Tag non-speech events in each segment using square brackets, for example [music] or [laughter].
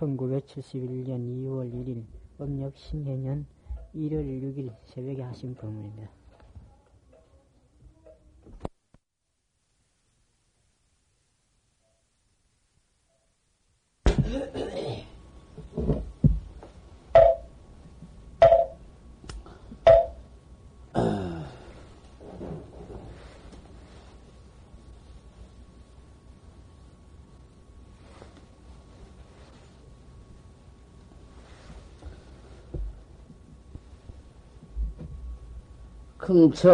1971년 2월 1일 음력 신해년 1월 6일 새벽에 하신 법문입니다. 금처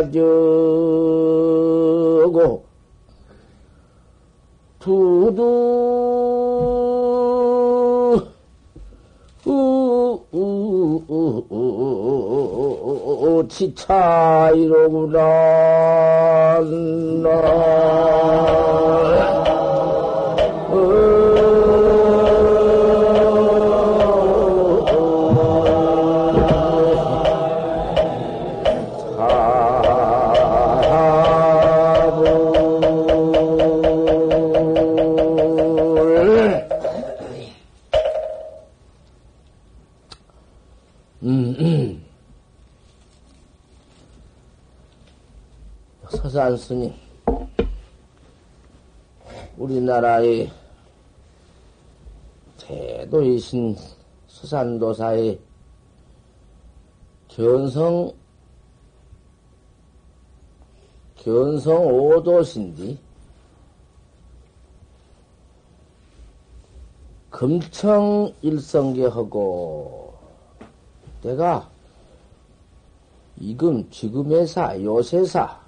차가지고 두두 치차 이로구나 스님, 우리나라의 대도이신 서산도사의 견성, 견성 오도신디, 금청 일성계하고, 내가 이금, 지금의 사, 요새사,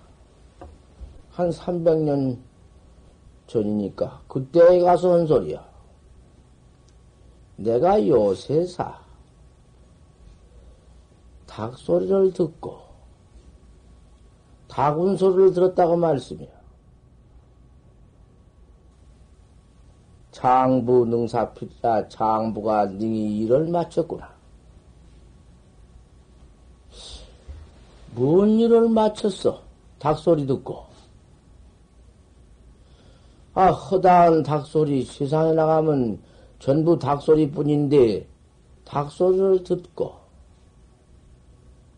한 300년 전이니까, 그때에 가서 한 소리야. 내가 요새사, 닭 소리를 듣고, 닭운 소리를 들었다고 말씀이야. 장부 능사필이라 장부가 능히 일을 마쳤구나. 뭔 일을 마쳤어? 닭소리 듣고. 아, 허다한 닭소리, 세상에 나가면 전부 닭소리 뿐인데, 닭소리를 듣고,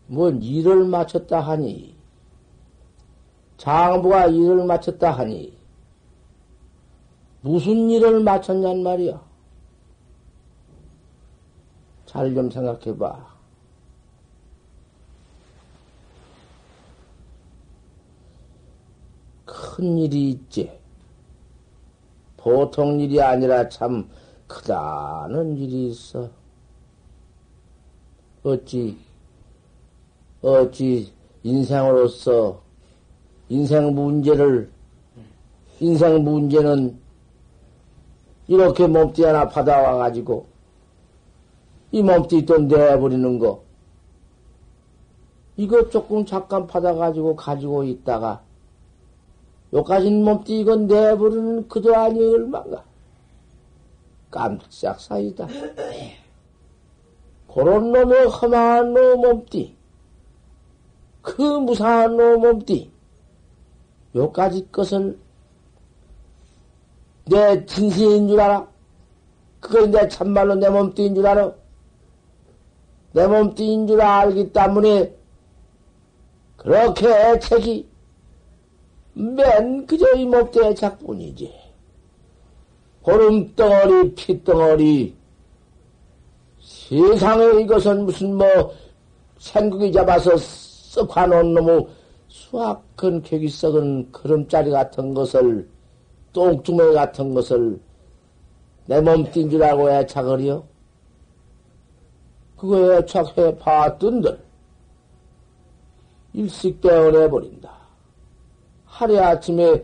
뭔 일을 마쳤다 하니, 장부가 일을 마쳤다 하니, 무슨 일을 마쳤냔 말이야. 잘 좀 생각해봐. 큰 일이 있지. 보통 일이 아니라 참 크다는 일이 있어. 어찌, 어찌 인생으로서 인생 문제를, 인생 문제는 이렇게 몸띠 하나 받아와가지고 이 몸띠 또 내버리는 거. 이거 조금 잠깐 받아가지고 가지고 있다가 요까진 몸띠 이건 내버리는 그도 아니 얼마가. 깜짝 사이다. 그런 놈의 험한 놈 몸띠. 그 무상한 놈 몸띠. 요까지 것을 내 진실인 줄 알아? 그걸 내 참말로 내 몸띠인 줄 알아? 내 몸띠인 줄 알기 때문에 그렇게 애책이 맨 그저 이 목대의 작뿐이지. 고름덩어리, 피덩어리, 세상에 이것은 무슨 뭐, 생국이 잡아서 쓱 화놓은 놈의 수확한 객이 썩은 그름짜리 같은 것을, 똥주머니 같은 것을 내 몸뛴 줄 알고 애착을이요? 그거 애착해 봤던들 일식대언해 버린다. 하루 아침에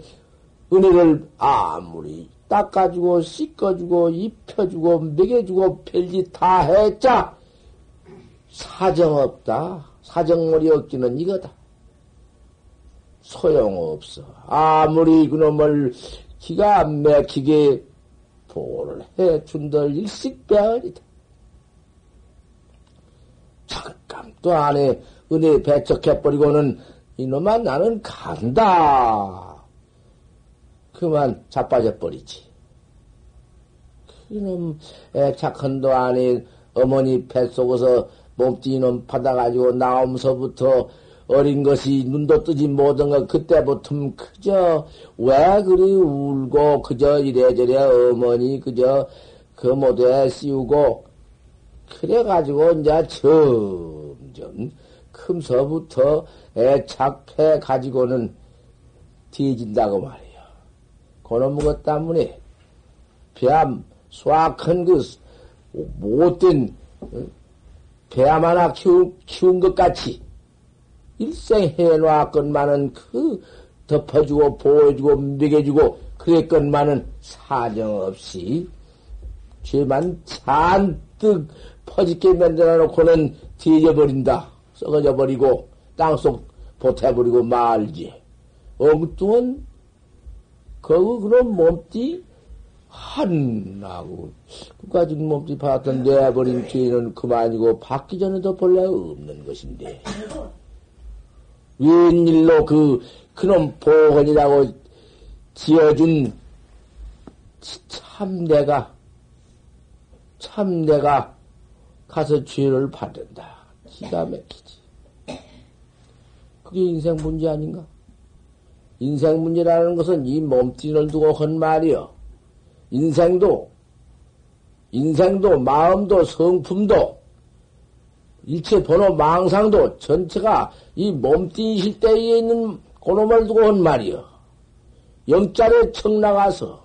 은혜를 아무리 닦아주고 씻어주고 입혀주고 먹여주고 별짓 다 했자 사정없다. 사정머리 없기는 이거다. 소용없어. 아무리 그놈을 기가 막히게 보를 해준들 일식배언이다. 잠깐도 안에 은혜 배척해버리고는 이놈아 나는 간다. 그만 자빠져 버리지. 그놈 애착한도 아닌 어머니 뱃속에서 몸뚱이 놈 받아가지고 나오면서부터 어린 것이 눈도 뜨지 못한 것 그때부터 그저 왜 그리 울고 그저 이래저래 어머니 그저 그 모두에 씌우고 그래가지고 이제 점점 금서부터 애착해 가지고는 뒤진다고 말이에요. 그놈 것 때문에 뱀 수확한 그 못된 뱀 하나 키운, 키운 것 같이 일생 해놓았건만은 그 덮어주고 보호해주고 먹여주고 그랬건만은 사정없이 죄만 잔뜩 퍼지게 만들어 놓고는 뒤져버린다. 썩어져 버리고 땅속 보태버리고 말지. 엉뚱한 거기 그런 몸띠 한나고 그까지 몸띠 봤던 내버린 죄는 그만이고 받기 전에도 본래 없는 것인데 웬일로 그 그놈 보건이라고 지어준 참 내가 참 내가 가서 죄를 받는다. 기가 막히지. 그게 인생 문제 아닌가? 인생 문제라는 것은 이 몸뚱이를 두고 한 말이요. 인생도, 인생도, 마음도, 성품도, 일체 번호 망상도 전체가 이 몸뚱이 실대에 있는 그놈을 두고 한 말이요. 영자를 청 나가서,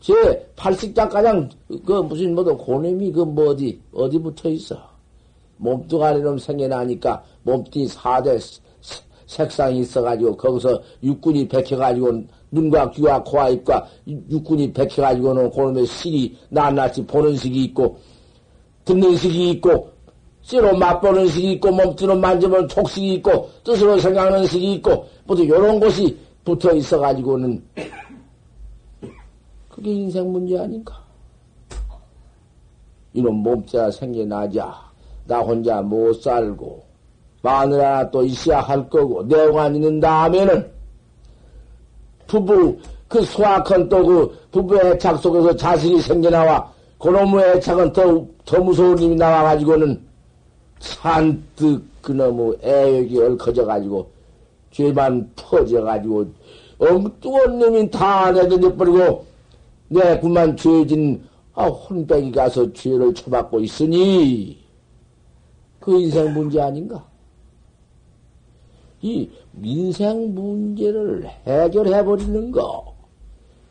제 팔식장 가장, 그 무슨 뭐도 고놈이 그 뭐 어디, 어디 붙어 있어. 몸뚱아리 놈 생겨나니까 몸뚱이 사대 색상이 있어가지고 거기서 육군이 백혀가지고 눈과 귀와 코와 입과 육군이 백혀가지고는 그놈의 실이 낱낱이 보는 식이 있고 듣는 식이 있고 씨로 맛보는 식이 있고 몸뚱이로 만져보는 촉식이 있고 뜻으로 생각하는 식이 있고 모두 요런 곳이 붙어 있어가지고는 [coughs] 그게 인생 문제 아닌가? 이런 몸자 생겨나자 나 혼자 못 살고 하나 또 있어야 할 거고 내용안 있는 다음에는 부부 그 소악한 또 그 부부의 애착 속에서 자식이 생겨나와 그놈의 애착은 더, 더 무서운 님이 나와가지고는 잔뜩 그놈의 애욕이 얽혀져가지고 죄만 퍼져가지고 엉뚱한 놈이 다 내던져버리고 내 그만 죄진 아, 혼백이 가서 죄를 처받고 있으니 그 인생 문제 아닌가? 이 민생 문제를 해결해 버리는 거,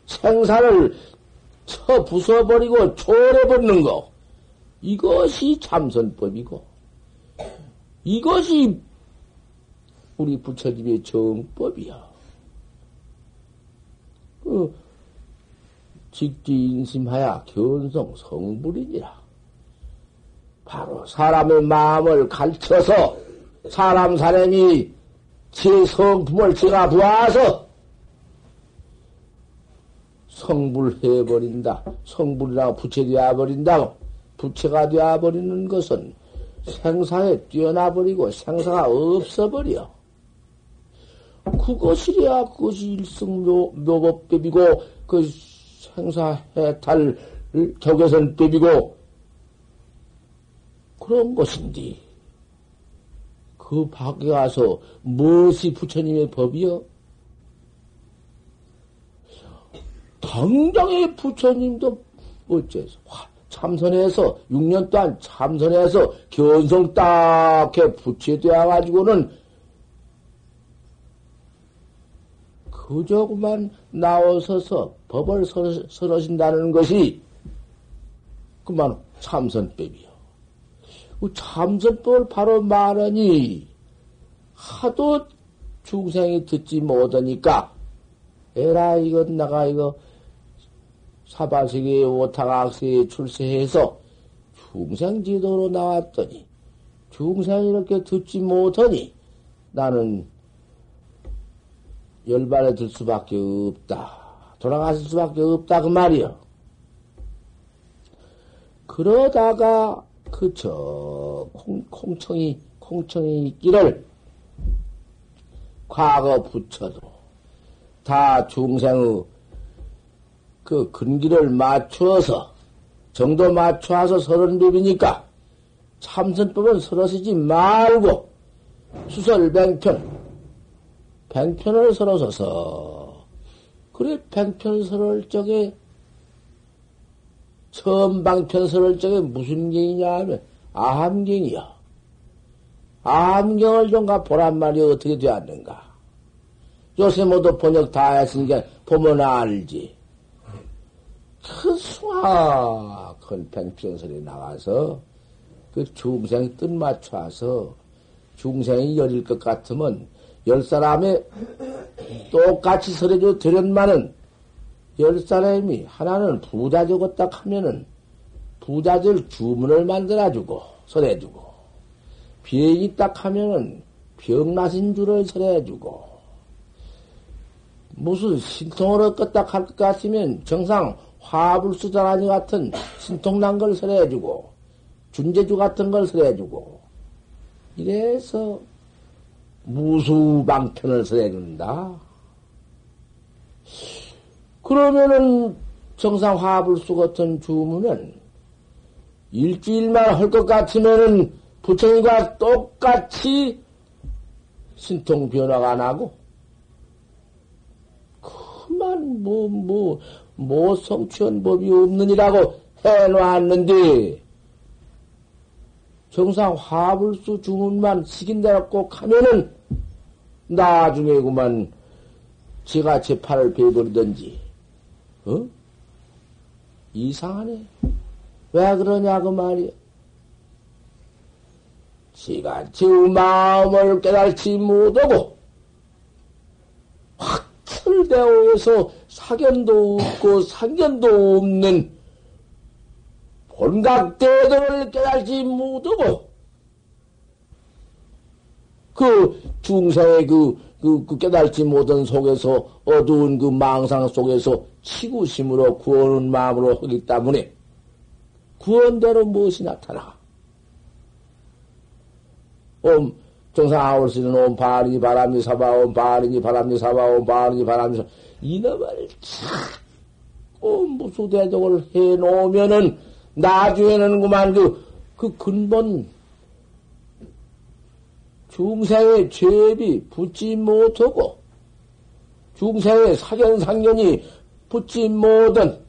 생사를 쳐 부숴버리고 초월해 버리는 거, 이것이 참선법이고, 이것이 우리 부처님의 정법이야. 그, 직지인심하야 견성 성불이니라. 바로 사람의 마음을 가르쳐서 사람 사람이 제 성품을 제가 보아서 성불해버린다. 성불이라고 부채되어 버린다고. 부채가 되어버리는 것은 생사에 뛰어나버리고 생사가 없어버려. 그것이야 그것이 일승묘, 묘법법이고 그 생사 해탈 격에선법이고 그런 것인데, 그 밖에 가서 무엇이 부처님의 법이요? 당장에 부처님도 어째서 참선해서 6년 동안 참선해서 견성 딱해 부채되어 가지고는 그저만 나오셔서 법을 설하신다는 것이 그만 참선법이야. 그 참선법을 바로 말하니 하도 중생이 듣지 못하니까 에라 이건 나가 이거 사바세계 오타각세에 출세해서 중생지도로 나왔더니 중생이 이렇게 듣지 못하니 나는 열반에 들 수밖에 없다. 돌아갔을 수밖에 없다. 그 말이요. 그러다가 그저 콩청이 콩청이 있기를 과거 부처도 다 중생의 그 근기를 맞추어서 정도 맞춰서 서른 법이니까 참선법은 서로 쓰지 말고 수설뱅편 뱅편을 서로 서서 그래 뱅편 서를 적에 처음 방편 서를 적에 무슨 경이냐 하면 아함경이야. 아함경을 좀가 보란 말이 어떻게 되었는가. 요새 모두 번역 다 했으니까 보면 알지. 큰 숭악큰 팽편설이 나와서 그 중생 뜻 맞춰서 중생이 열릴 것 같으면 열 사람의 똑같이 설해줘 드렸만은 열 사람이 하나는 부자 적었다 하면은 부자들 주문을 만들어주고 설해주고 비행이 딱 하면은 병나신 줄을 설해주고 무슨 신통을 얻겠다 할 것 같으면 정상 화불수자라니 같은 신통난 걸 설해주고 준재주 같은 걸 설해주고 이래서 무수방편을 설해준다. 그러면은 정상 화불수 같은 주문은 일주일만 할 것 같으면은 부처님과 똑같이 신통 변화가 나고 그만 뭐뭐뭐 성취한 법이 없느니라고 해놓았는데 정상 화불수 주문만 시킨다고 꼭 하면은 나중에 그만 지가 제 팔을 베버리든지 어? 이상하네. 왜 그러냐고 말이야. 지가 지 마음을 깨달지 못하고 확철되어서 사견도 없고 상견도 없는 본각 대도를 깨달지 못하고 그 중생의 그, 그, 그 깨달지 못한 속에서 어두운 그 망상 속에서 치구심으로 구원은 마음으로 하기 때문에 구원대로 무엇이 나타나? 옴, 정상 아울 쓰는 옴, 바리니 바람니 사바, 옴, 바리니 바람니 사바, 옴, 바리니 바람니 사바. 이놈을 자꾸 무수대적을 해 놓으면은 나중에는 그만 그, 그 근본 중생의 죄비 붙지 못하고 중생의 사견상견이 붙지 못한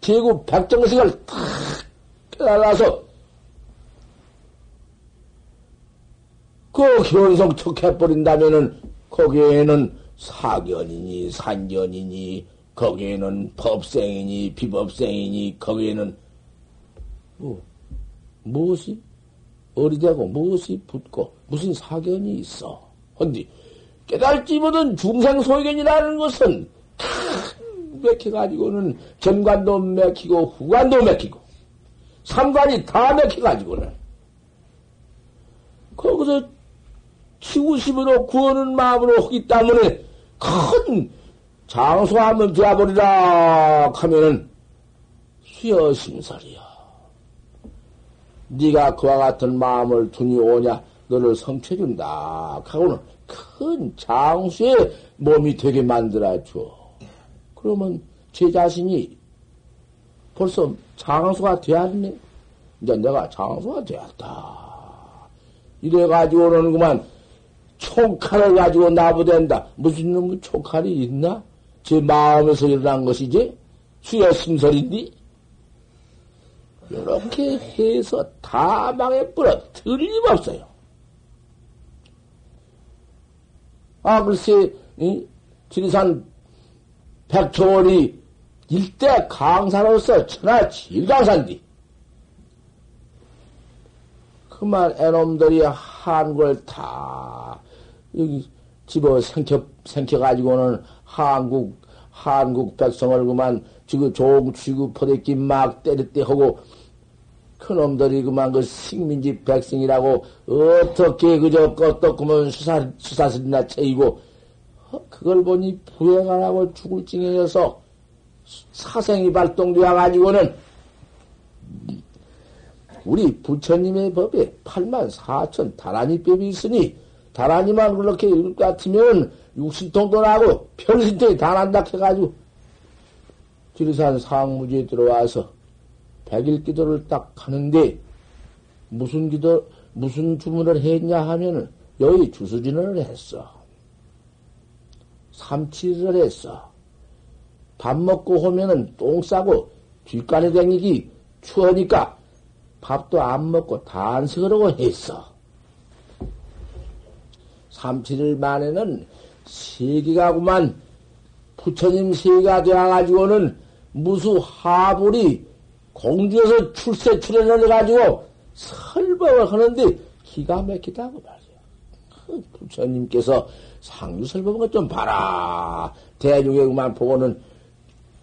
제국 백정식을 탁 깨달아서 그 견성 척 해버린다면은 거기에는 사견이니 산견이니 거기에는 법생이니 비법생이니 거기에는 뭐 무엇이 어리되고 무엇이 붙고 무슨 사견이 있어. 헌디 깨달지 못한 중생 소견이라는 것은 맥혀가지고는 전관도 맥히고 후관도 맥히고 삼관이 다 맥혀가지고는 거기서 치우심으로 구하는 마음으로 하기 때문에 큰 장소하면 되어버리라 하면은 수여심설이야. 네가 그와 같은 마음을 두니 오냐 너를 성취해준다 하고는 큰 장수의 몸이 되게 만들어줘. 그러면 제 자신이 벌써 장수가 되었네. 이제 내가 장수가 되었다. 이래가지고는 그만 총칼을 가지고 나부된다. 무슨 놈의 총칼이 있나? 제 마음에서 일어난 것이지? 수여 심설인디? 이렇게 해서 다 망해버려. 틀림없어요. 아, 글쎄, 이, 지리산 백초월이 일대 강사로서 천하 질강산디. 그만 애놈들이 한국을 다 여기 집어 생겨 생겨가지고는 한국 한국 백성을 그만 지금 종 취급하댔기 막 때렸대 하고 큰놈들이 그만 그 식민지 백성이라고 어떻게 그저 껐떡구면 수사 수사슬이나 채이고 어, 그걸 보니 부행을 하고 죽을 징해져서 사생이 발동되어 가지고는 우리 부처님의 법에 8만 4천 다라니법이 있으니 다라니만 그렇게 읽을 것 같으면 육신통도 나고 편신통이 다 난다 해가지고 지리산 상무지에 들어와서 백일 기도를 딱 하는데 무슨 기도 무슨 주문을 했냐 하면은 여기 주수진을 했어. 삼치를 했어. 밥 먹고 오면은 똥 싸고 뒷간에 다니기 추우니까 밥도 안 먹고 단식으로 했어. 삼칠일 만에는 세기가구만 부처님 세가 되어가지고는 무수 하불이 공주에서 출세 출연을 해가지고 설법을 하는데 기가 막히다고 말이야. 그 부처님께서 상주 설법한 것좀 봐라. 대중에만 보고는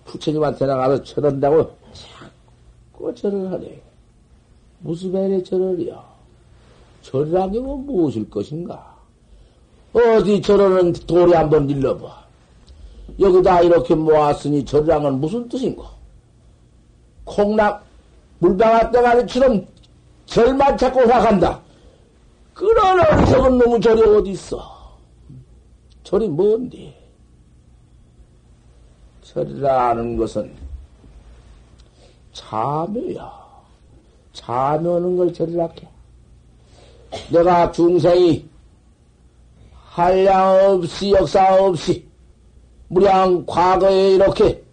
부처님한테 나가서 절한다고 자꾸 절을 하네. 무슨 배에 절을이야? 절이란 게 뭐 무엇일 것인가? 어디 절하는 돌이 한번 일러봐. 여기다 이렇게 모았으니 절이란 무슨 뜻인고? 콩락, 물방아 떼가리처럼 절만 찾고 화간다. 그런 어리석은 놈의 절이 어디 있어? 절이 뭔데? 절이라는 것은 참여야. 참여하는 걸 절이라게. 내가 중생이 한량 없이 역사 없이 무량 과거에 이렇게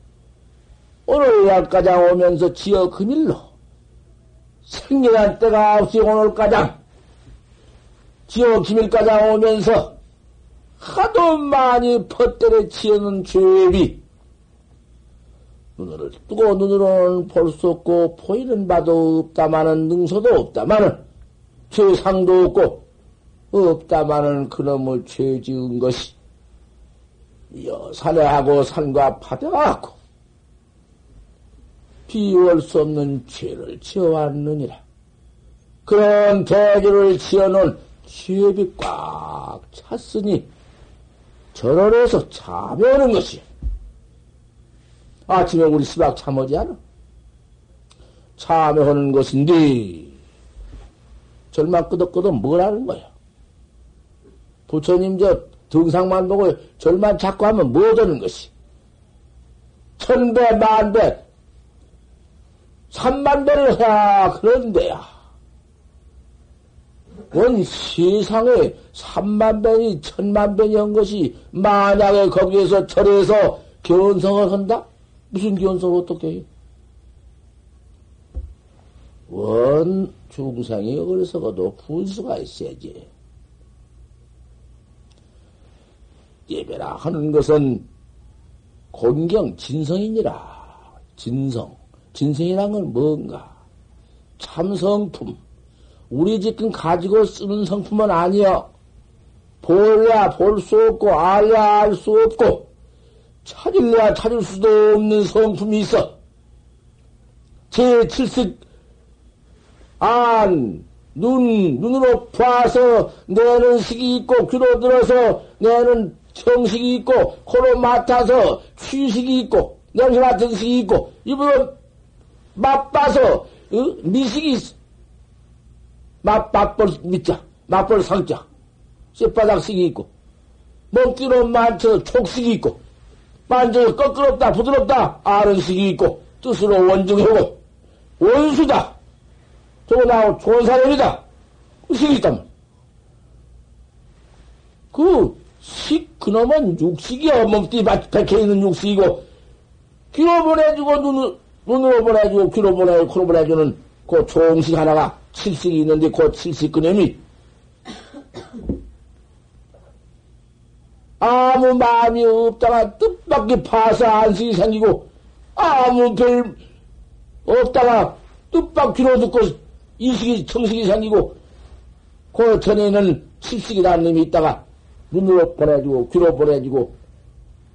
오늘날까지 오면서 지어 금일로 생년한 때가 없이 오늘까지 지어 금일까지 오면서 하도 많이 퍼때려 치는 죄비 눈을 뜨고 눈으로는 볼 수 없고 보이는 바도 없다마는 능소도 없다마는 죄상도 없고 없다마는 그놈의 죄 지은 것이 여산해하고 산과 파대하고 비울 수 없는 죄를 지어왔느니라. 그런 대주를 지어놓은 죄비 꽉 찼으니 절원해서 참여하는 것이야. 아침에 우리 수박 참하지 않아? 참여하는 것인데, 절만 끄덕끄덕 뭘 하는 거야? 부처님 저 등상만 보고 절만 자꾸 하면 뭐 되는 것이? 천배, 만배, 삼만배를 해야 그런데야. 원 세상에 삼만배니 천만 배니 한 것이 만약에 거기에서 절에서 견성을 한다? 무슨 견성을 어떻게 해요? 원 중생이 어리석어도 분수가 있어야지. 예배라 하는 것은 곤경 진성이니라. 진성. 진성이란 건 뭔가? 참성품. 우리 지금 가지고 쓰는 성품은 아니여. 볼야 볼 수 없고, 알야 알 수 없고, 찾을래야 찾을 수도 없는 성품이 있어. 제7식 안, 눈, 눈으로 봐서 내는 식이 있고, 귀로 들어서 내는 정식이 있고, 코로 맡아서 취식이 있고, 냄새 맡은 식이 있고, 입으로 맛봐서 어? 미식이. 맛, 맛볼 밑자, 맛볼 상자, 쇳바닥식이 있고, 먹기로 만져 촉식이 있고, 만져서 꺾끄럽다, 부드럽다, 아른식이 있고, 뜻으로 원증하고, 원수다. 저거 나오 좋은 사람이다. 식이 있단 그, 식, 그놈은 육식이야. 몸띠 박혀 있는 육식이고, 귀로 보내주고 눈, 눈으로 보내주고 귀로 보내고 코로 보내주는 그 종식 하나가 칠식이 있는데 그 칠식 그놈이 아무 마음이 없다가 뜻밖의 파사 안식이 생기고 아무 별 없다가 뜻밖 귀로 듣고 이식이 청식이 생기고 그 전에는 칠식이라는 놈이 있다가 눈으로 보내주고 귀로 보내주고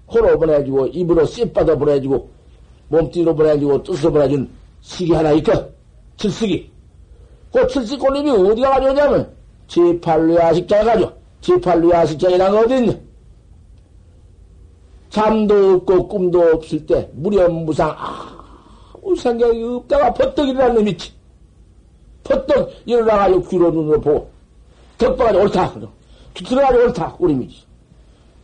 코로 보내주고 입으로 씹받아 보내주고 몸띠로 보내주고 뜻으로 보내준 식이 하나 있거 칠식이 그 칠식 꼴님이 어디가 가져오냐면 제8류야식장에 가져 제8류야식장이란 거 어디 있냐? 잠도 없고 꿈도 없을 때 무렴무상 아무 생각이 없다가 퍼뜩 일어난 놈이 있지. 퍼뜩 일어나가지고 귀로 눈으로 보고 덮어가지고 옳다. 들어가지고 옳다. 우리미지.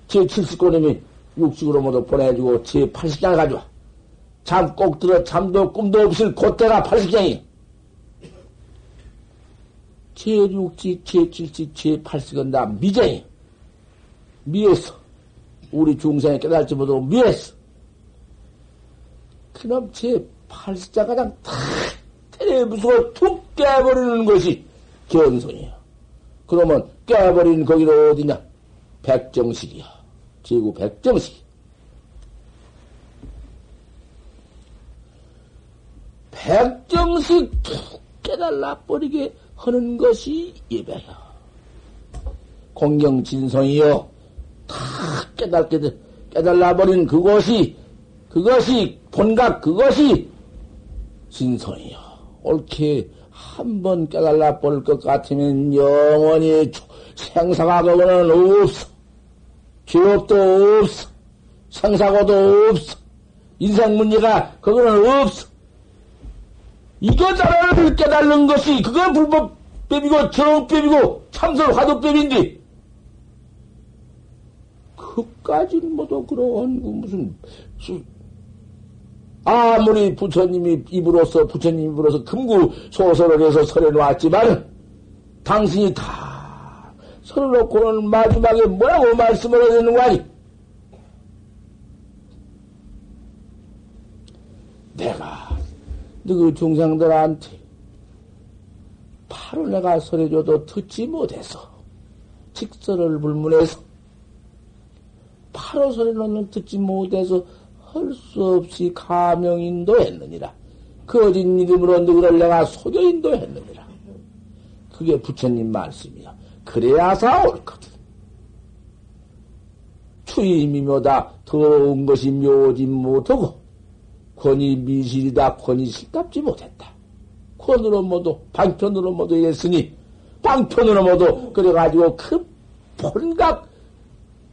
제70권님이 육식으로 모두 보내주고 제80장을 가져와 잠 꼭 들어 잠도 꿈도 없을 그때가 80장이 제6지 제7지 제80은 다 미정이 미에서 우리 중생이 깨달지 못하고 미했어. 그놈 제 팔자가 그냥 탁 때려부수고 툭 깨버리는 것이 견성이야. 그러면 깨버린 거기로 어디냐? 백정식이야. 지구 백정식. 백정식 툭 깨달아 버리게 하는 것이 예배야. 공경진성이요. 다 깨닫게 돼. 깨달아 버린 그것이, 그것이, 본각 그것이 진선이요. 옳게 한 번 깨달아 버릴 것 같으면 영원히 생사가 그거는 없어. 죄업도 없어. 생사고도 없어. 인생 문제가 그거는 없어. 이거자를 깨달는 것이 그건 불법법이고 정법이고 참선 화두법인데 그까진 모두 그러한 그 무슨 아무리 부처님이 입으로서 부처님 입으로서 금구 소설을 해서 설해놓았지만 당신이 다 설해놓고는 마지막에 뭐라고 말씀을 해야 되는 거 아니? 내가 너 그 중생들한테 바로 내가 설해줘도 듣지 못해서 직설을 불문해서 바로 소리는 듣지 못해서 할 수 없이 가명인도 했느니라. 거짓 이름으로 누구를 내가 속여 인도했느니라. 그게 부처님 말씀이야. 그래야사 옳거든. 추임이묘다 더운 것이 묘지 못하고 권이 미실이다 권이 실답지 못했다. 권으로 모두 방편으로 모두 했으니 방편으로 모두 그래가지고 그 본각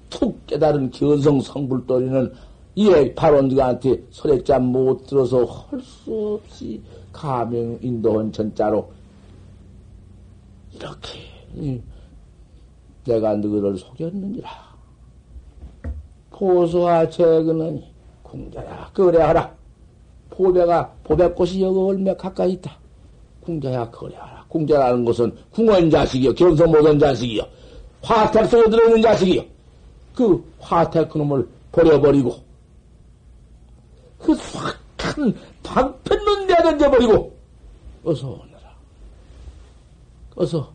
툭 깨달은 견성 성불돌이는 이에 바로 너한테 소액자 못 들어서 할 수 없이 가명 인도한 전자로 이렇게 내가 너를 속였느니라. 포소와 재근은 궁자야 거래하라. 포배가 포배꽃이 여기 얼마 가까이 있다. 궁자야 거래하라. 궁자라는 것은 궁원 자식이요. 견성 못한 자식이요. 화택 속에 들어있는 자식이요. 그 화택 그놈을 버려버리고 그 싹한 방편론 내던져 버리고 어서 오너라. 어서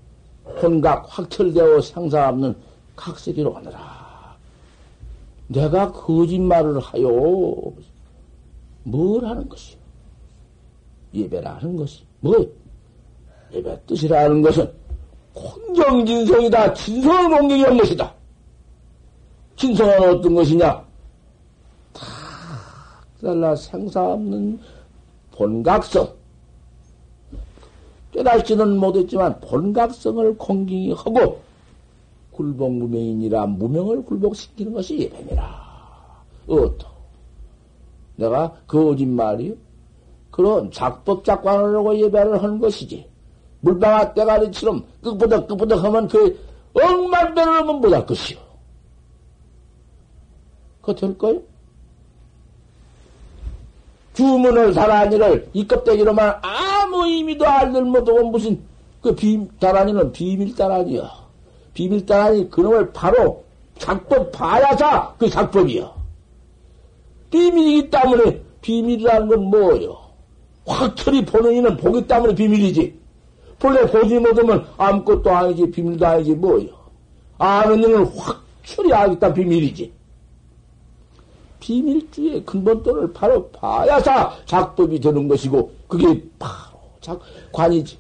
혼각 확철되어 상사 없는 각색이로 오너라. 내가 거짓말을 하여 뭘 하는 것이요? 예배라는 것이 뭐 예배 뜻이라는 것은 혼경진성이다. 진성을 공경한 것이다. 진성은 어떤 것이냐? 다 달라 생사 없는 본각성. 깨달지는 못했지만 본각성을 공경히 하고 굴복무명이니라 무명을 굴복시키는 것이 예배니라. 어떠? 내가 거짓말이요? 그런 작법 작관을 하고 예배를 하는 것이지. 물방아 때가리처럼 끝부덕 끝부덕 하면 그 억만 배를 하면 못할 것이요. 그거 될까요? 주문을 달아니를 이 껍데기로만 아무 의미도 알들 못하고 무슨 그 비, 달아니는 비밀 달아니야. 비밀 달아니 그놈을 바로 작법 봐야자 그 작법이야. 비밀이기 때문에 비밀이라는 건 뭐요? 확철이 보는 이는 보기 때문에 비밀이지. 본래 보지 못하면 아무것도 아니지, 비밀도 아니지, 뭐요? 아는 이는 확철이 알겠다 비밀이지. 비밀주의 근본도를 바로 봐야사 작법이 되는 것이고, 그게 바로 작, 관이지.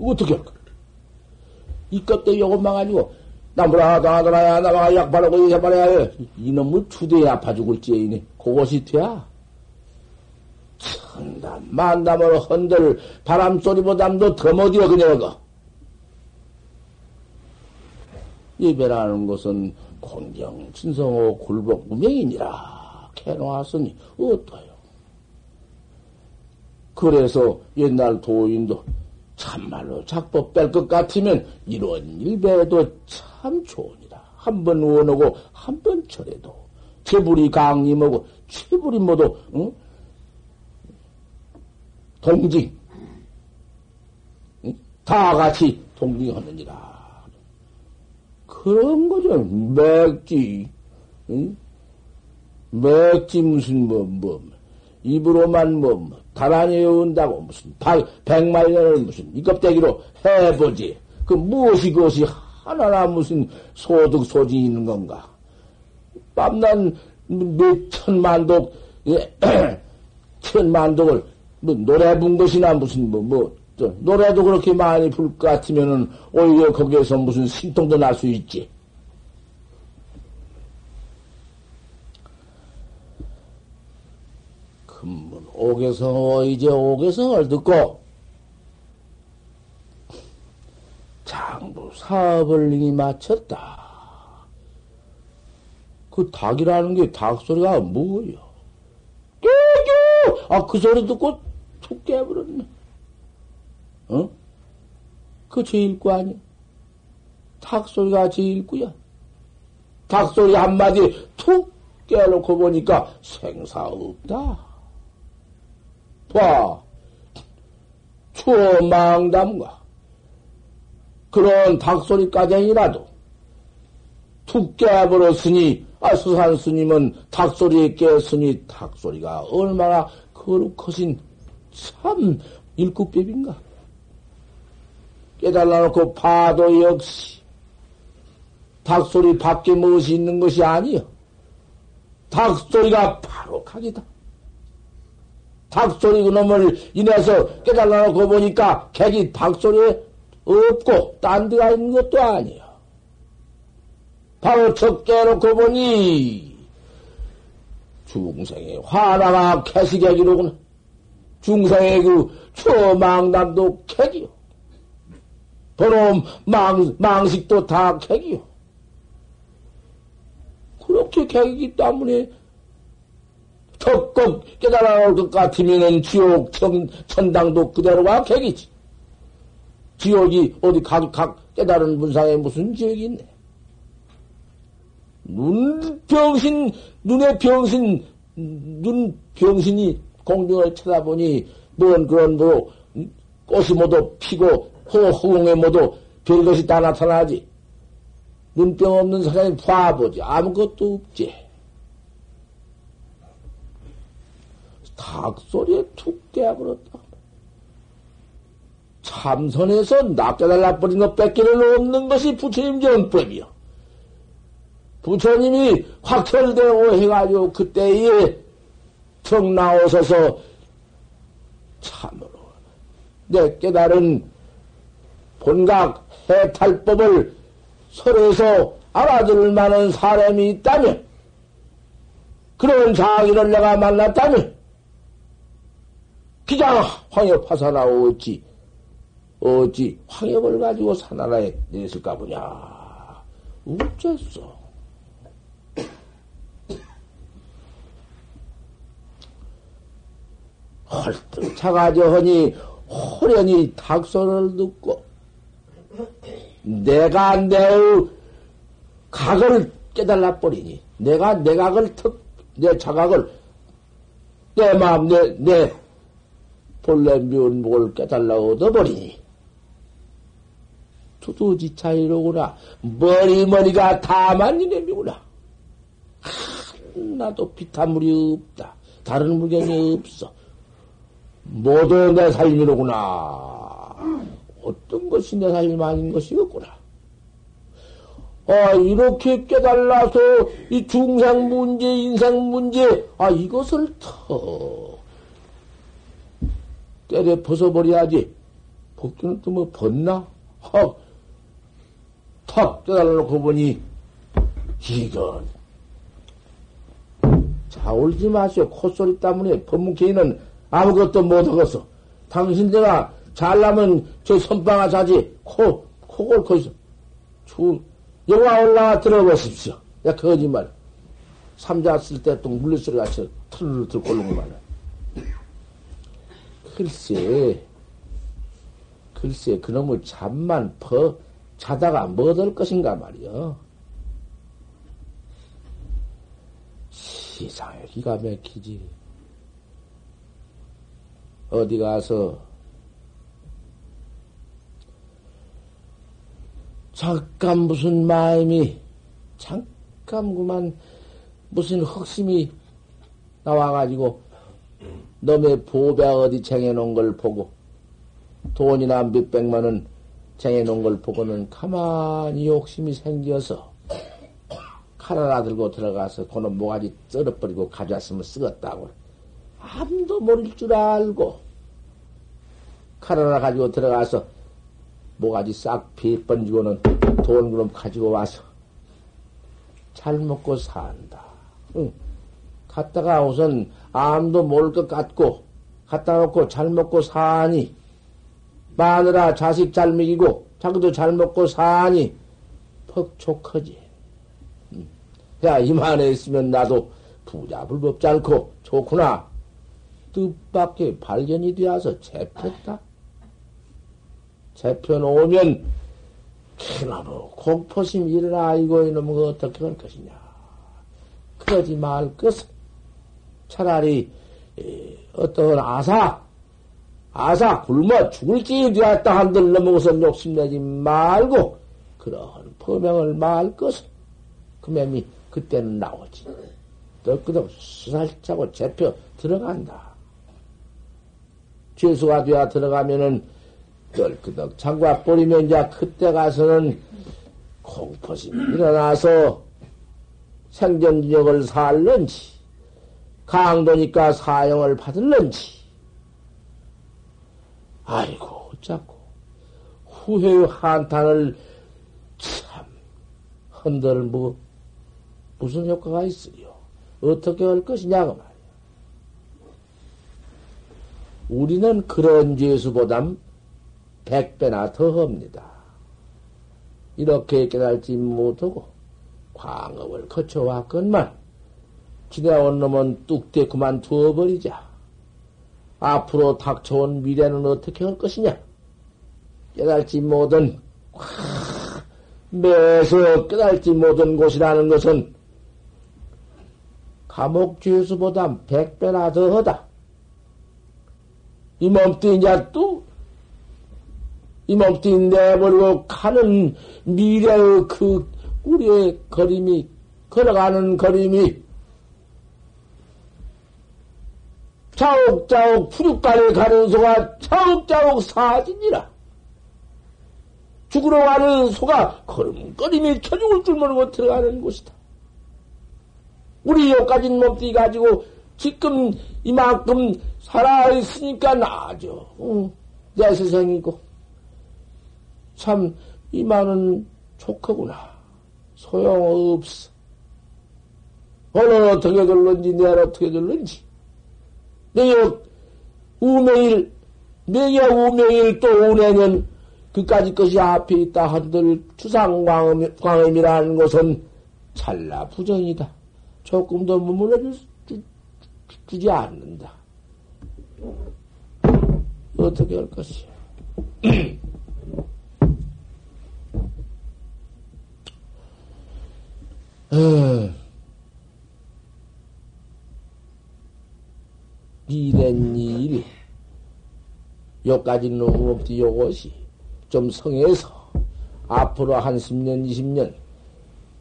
어떻게 할까? 이것도 이것만 가지고, 나무라, 나더라야, 나마가 약 바르고, 약 바르야, 이놈의 주대에 아파 죽을지, 이네. 돼야. 천담, 만담을 헌들 바람소리보담도 더 못이여, 그녀가. 예배라는 것은 공경, 진성호, 굴복, 무명이니라. 캐놓았으니, 어떠요? 그래서 옛날 도인도 참말로 작법 뺄 것 같으면 이런 일배도 참 좋으니라. 한 번 원하고 한번 철해도 최불이 강림하고 최불이 모두 응? 응? 다 같이 동징하느니라. 그런 거죠. 맥지 응? 맥지 무슨 뭐 뭐 입으로만 뭐, 뭐 가만히 외운다고 무슨 백만 년을 무슨 이 껍데기로 해보지. 그 무엇이 그것이 하나나 무슨 소득 소지 있는 건가? 밤낮 몇 천만독 예, [clears throat] 천만독을 뭐 노래 본 것이나 무슨 뭐, 뭐 노래도 그렇게 많이 불 것 같으면은 오히려 거기에서 무슨 신통도 날 수 있지. 금문 오개성어 이제 오개성을 듣고 장부 사업을 이미 마쳤다. 그 닭이라는 게 닭 소리가 뭐요? 깨깨! 아, 그 소리 듣고 툭 깨버렸네. 어? 그 제일구 아니야? 닭 소리가 제일구야. 닭 소리 한마디 툭 깨놓고 보니까 생사 없다. 봐. 추망담과 그런 닭소리까지니라도 툭 깨버렸으니 아 수산 스님은 닭소리에 깼으니 닭소리가 얼마나 거룩하신 참 일국법인가 깨달아놓고 봐도 역시 닭소리 밖에 무엇이 있는 것이 아니요 닭소리가 바로 각이다. 닭소리 그놈을 인해서 깨달아놓고 보니까 객이 닭소리에 없고 딴 데가 있는 것도 아니야. 바로 저 깨놓고 보니 중생의 화나가 캐시객이로구나. 중생의 그 초망담도 객이요. 바로 망, 망식도 다 객이요. 그렇게 객이기 때문에 적극 깨달아올 것 같으면은 지옥 천, 천당도 그대로가 객이지. 지옥이 어디 각, 각 깨달은 분상에 무슨 지옥이 있네. 눈 병신, 눈의 병신, 눈 병신이 공중을 쳐다보니, 뭔 그런 뭐, 꽃이 모두 피고, 호, 허공에 모두 별것이 다 나타나지. 눈병 없는 사람이 봐보지. 아무것도 없지. 닭소리에 툭 깨버렸다. 참선에서 낚여달라 버린 것 뺏기는 없는 것이 부처님 정법이요. 부처님이 확철되고 해가지고 그때에 정 나오셔서 참으로 내 깨달은 본각 해탈법을 서로에서 알아들을 만한 사람이 있다면 그런 자기를 내가 만났다면 기장 황엽 화사나 어찌, 어찌 황엽을 가지고 산나라에 내렸을까 보냐. 어째서? 헐떡 차가져 하니 호련히 닭소리를 듣고 내가 내의 각을 깨달아 버리니 내가 내 각을 턱, 내 자각을 내 마음 내, 내 본래 면목을 깨달라 얻어버리니. 두두지 차이로구나. 머리 머리가 다만 이놈이구나. 하나도 비타물이 없다. 다른 무견이 없어. 모두 내 삶이로구나. 어떤 것이 내 삶이 아닌 것이었구나. 아, 이렇게 깨달아서 이 중생 문제, 인생 문제, 아, 이것을 턱 때려 벗어버려야지. 벗기는 또 뭐 벗나? 헉, 턱 깨달아놓고 보니, 이건, 자, 울지 마시오. 콧소리 때문에 법문케이는 아무것도 못하겠어. 당신 내가 잘나면 저 선방아 자지 코, 코골 거기서. 주, 영화 올라와 들어보십시오. 야, 거짓말. 삼자 쓸 때 또 물리소리 같이 틀을 들고 오는 거 말이야. 글쎄, 글쎄, 그놈의 잠만 퍼, 자다가 뭐될 것인가 말이여. 세상에 기가 막히지. 어디 가서 잠깐 무슨 마음이 잠깐 그만 무슨 흑심이 나와가지고 너의 보배 어디 쟁여놓은 걸 보고 돈이나 몇백만 원 쟁여놓은 걸 보고는 가만히 욕심이 생겨서 칼 하나 들고 들어가서 그놈 모가지 썰어버리고 가져왔으면 쓰겠다고 아무도 모를 줄 알고 칼 하나 가지고 들어가서 모가지 싹 비 번지고는 돈 그럼 가지고 와서 잘 먹고 산다. 응. 갔다가 우선 아무도 모를 것 같고 갖다 놓고 잘 먹고 사니 마누라 자식 잘 먹이고 자기도 잘 먹고 사니 퍽촉하지. 야 이만해 있으면 나도 부자 불법지 않고 좋구나. 뜻밖의 발견이 되어서 잡혔다. 잡혀놓으면 그나무 공포심 일어나 이거 이놈은 어떻게 할 것이냐. 그러지 말 것은 차라리 어떤 아사 아사 굶어 죽을지 되었다 한들 넘어서 욕심내지 말고 그러한 범행을 말 것은 그 맴이 그때는 나오지. 덕끄덕 수살차고 잡혀 들어간다. 죄수가 되어 들어가면은 덜끄덕 장과 뿌리면 이제 그때 가서는 공포심이 일어나서 생존력을 살는지 강도니까 사형을 받을는지. 아이고 어쩌고. 후회의 한탄을 참 흔들 뭐 무슨 효과가 있으리요? 어떻게 할 것이냐고 말이야 우리는 그런 죄수보담 백 배나 더합니다. 이렇게 깨달지 못하고 광업을 거쳐왔건만 지내온 놈은 뚝대 그만 두어버리자. 앞으로 닥쳐온 미래는 어떻게 할 것이냐? 깨달지 못한 매서 깨달지 못한 곳이라는 것은 감옥 죄수보다 백배나 더하다. 이 몸뚱이 이제 또, 이 몸뚱이 내버리고 가는 미래의 그, 우리의 걸음이, 걸어가는 걸음이, 자욱자욱 푸륙간에 가는 소가 자욱자욱 사진이라. 죽으러 가는 소가 걸음걸음이 켜 죽을 줄 모르고 들어가는 곳이다. 우리 여기까지 몸뚱이 가지고 지금 이만큼 살아있으니까 나아져. 응. 내 세상이고. 참, 이만은 촉하구나. 소용없어. 오늘 어떻게 될는지, 내일 어떻게 될는지. 내역 우명일, 내역 우명일 또 운행은 그까지 것이 앞에 있다 한들 추상광음, 광음이라는 것은 찰나 부정이다. 조금도 머물러 주, 주지 않는다. 어떻게 할 것이야? [clears throat] 어, 이랜 일이 요까지 너무 없지 요것이 좀 성해서 앞으로 한 10년, 20년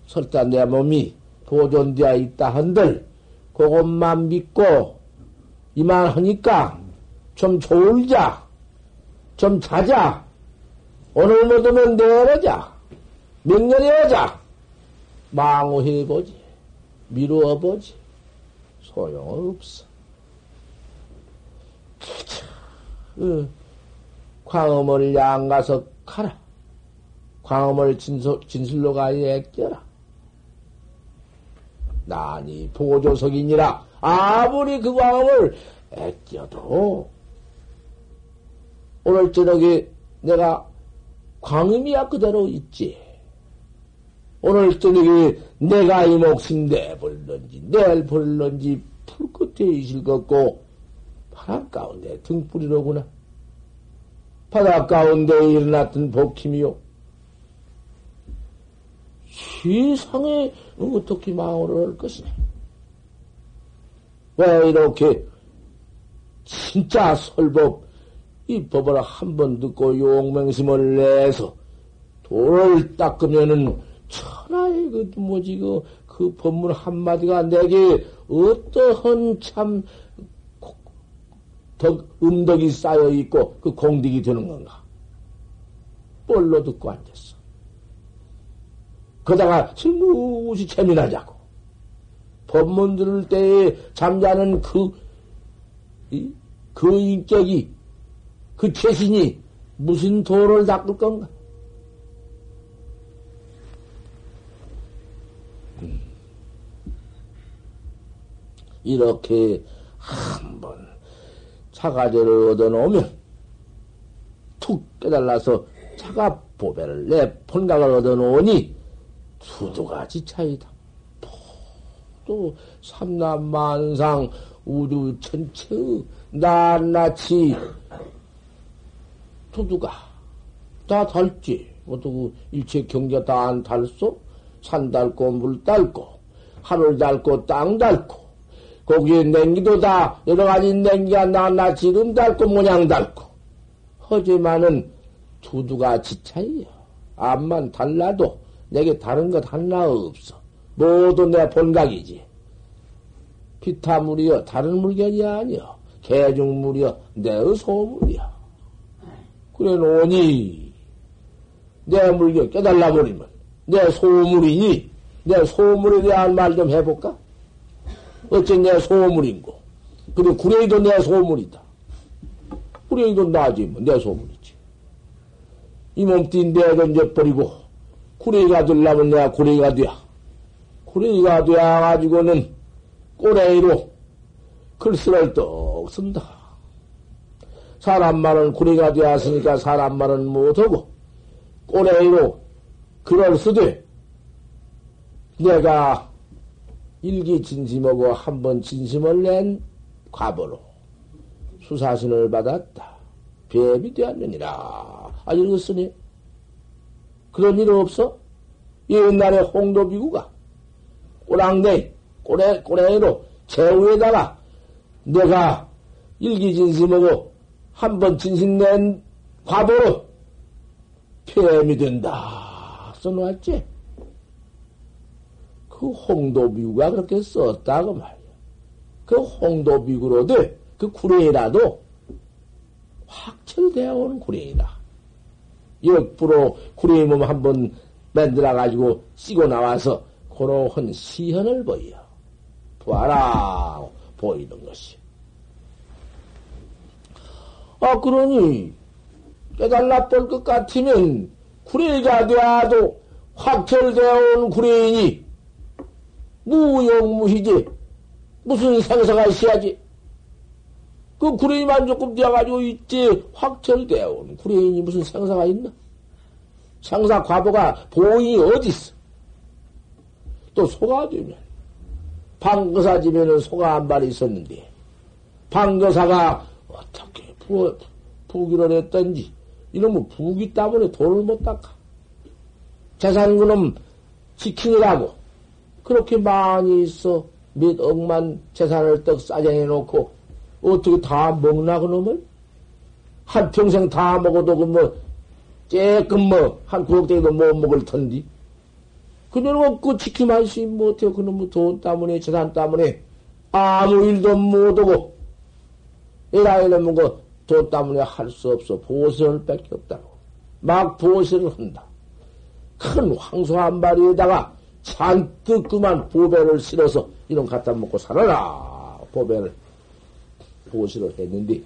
설사 내 몸이 보존되어 있다 한들 그것만 믿고 이만 하니까 좀 졸자. 좀 자자. 오늘 못하면 내려자. 명렬해하자. 망호해보지. 미루어보지. 소용없어. 그, 광어머리 양 가서 가라. 광어머리 진솔, 진술로 가야 애껴라. 나니 보조석이니라. 아무리 그 광어를 애껴도 오늘 저녁에 내가 광음이야 그대로 있지. 오늘 저녁에 내가 이 목숨 내볼런지 내일 볼런지 풀 끝에 있을 것고 바람 가운데 등불이로구나. 바다 가운데 일어났던 복힘이요. 세상에 어떻게 망을 할 것이냐. 왜 이렇게 진짜 설법 이 법을 한 번 듣고 용맹심을 내서 돌을 닦으면은 천하의 그 뭐지 그, 그 법문 한마디가 내게 어떠한 참 덕, 음덕이 쌓여 있고 그 공덕이 되는 건가? 뻘로 듣고 앉았어. 그다가 슬무시 재미나자고. 법문 들을 때에 잠자는 그, 이, 그 인격이, 그 최신이 무슨 도를 닦을 건가? 음. 이렇게 한번 차가제를 얻어놓으면 툭 깨달아서 차가 보배를 내 본각을 얻어놓으니 두두 가지 차이다. 또 삼남만상 우주 전체의 낱낱이 두두가 다 달지. 어떻게 일체 경제 다안 달소? 산 닳고 물 닳고 하늘 닳고 땅 닳고 거기에 냉기도 다 여러 가지 냉기가 낱낱이 이름 닳고 모양 닳고 하지만은 두두가 지차이요. 암만 달라도 내게 다른 것 하나 없어. 모두 내 본각이지. 피타물이여 다른 물건이 아니여. 개중물이여 내의 소물이여. 그래 놓으니 내 물건 깨달라 버리면 내 소물이니 내 소물에 대한 말 좀 해볼까? 어째 내 소물인고. 근데 구레이도 내 소물이다. 구레이도 나지 뭐 내 소물이지. 이 몸띠 내던져버리고 구레이가 되려면 내가 구레이가 돼야. 구레이가 되어가지고는 꼬레이로 글쓰를 떡 쓴다. 사람 말은 구레이가 되었으니까 사람 말은 못하고 꼬레이로 글을 쓰되 내가 일기 진심하고 한 번 진심을 낸 과보로 수사신을 받았다. 배비 되었느니라. 아, 읽었으니? 그런 일 없어? 옛날에 홍도비구가 꼬랑내, 꼬레, 꼬레로 제후에다가 내가 일기진심하고 한번 진심 낸 과보로 폐암이 된다. 써놓았지? 그 홍도비구가 그렇게 썼다고 말이야. 그 홍도비구로도 그 구레이라도 확철되어 온 구레이다. 역부로 구레이 몸 한번 만들어가지고 쓰고 나와서 그러한 시현을 보여. 보아라. 보이는 것이. 아, 그러니, 깨달라 볼 것 같으면, 구레이가 되어도 확철되어 온 구레이니, 무용무희지. 무슨 생사가 있어야지. 그 구레인만 조금 되어가지고 있지, 확철되어 온 구레인이 무슨 생사가 있나? 생사 과보가 보인이 어디 있어? 또 소가 되면, 방거사 집에는 소가 한 마리 있었는데, 방거사가 어떻게 부, 부기를 했던지, 이놈은 부기 때문에 돈을 못 닦아. 재산 그놈 지키느라고, 그렇게 많이 있어. 몇 억만 재산을 떡 싸정해 놓고, 어떻게 다 먹나, 그놈을? 한 평생 다 먹어도 그 뭐, 쬐끔 뭐, 한 구억대기도 못 먹을 텐디. 그녀는 그 지킴하시 못해요. 그놈의 돈 때문에, 재산 때문에, 아무 일도 못하고, 이라이놈은 그도 때문에 할 수 없어. 보시를 뺏기 없다고. 막 보시를 한다. 큰 황소 한 마리에다가 잔뜩 그만 보배를 실어서 이런 갖다 먹고 살아라. 보배를. 보시를 했는데,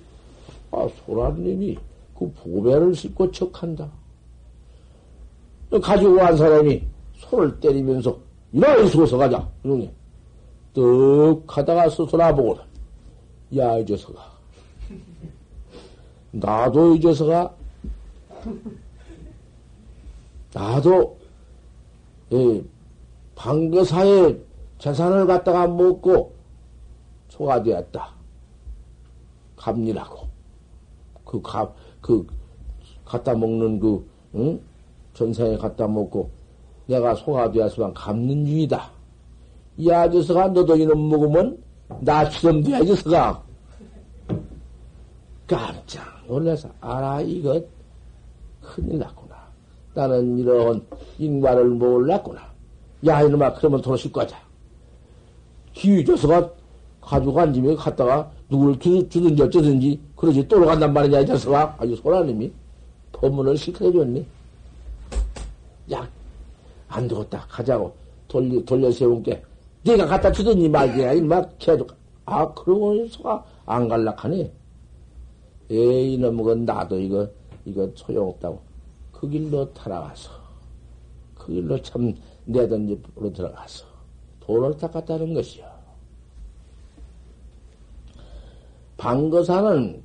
아, 소라님이 그 보배를 싣고 척한다. 가지고 간 사람이 손을 때리면서, 이라이 소서 가자. 이러니, 떡 하다가 스스로 보고, 야, 이 녀석아. 나도 이 녀석아, 나도, 예, 방거사에 재산을 갖다가 먹고 소가 되었다. 갑니라고. 그 갑, 그, 갖다 먹는 그, 응? 전생에 갖다 먹고 내가 소가 되었으면 갚는 중이다. 이 아저씨가 너도 이놈 먹으면 나처럼 돼, 아저씨가. 깜짝 놀라서, 알아, 이거 큰일 났구나. 나는 이런 인과를 몰랐구나. 야, 이놈아, 그러면 돌아실 거자. 기위 줘서가 가져간 집에 갔다가 누구를 주, 든지 어쩌든지 그러지 또로 간단 말이냐, 이 녀석아. 아주 소라님이 법문을 시켜줬니. 야, 안 되겠다. 가자고. 돌려, 돌려 세운 게. 네가 갖다 주든지 말지. 아니, 막, 걔도. 아, 그러고 소가 안 갈락하네. 에이, 이놈은 나도 이거, 이거 소용없다고. 그 길로 타라가서. 그 길로 참 내던 집으로 들어가서. 돈을 닦았다는 것이요. 방거사는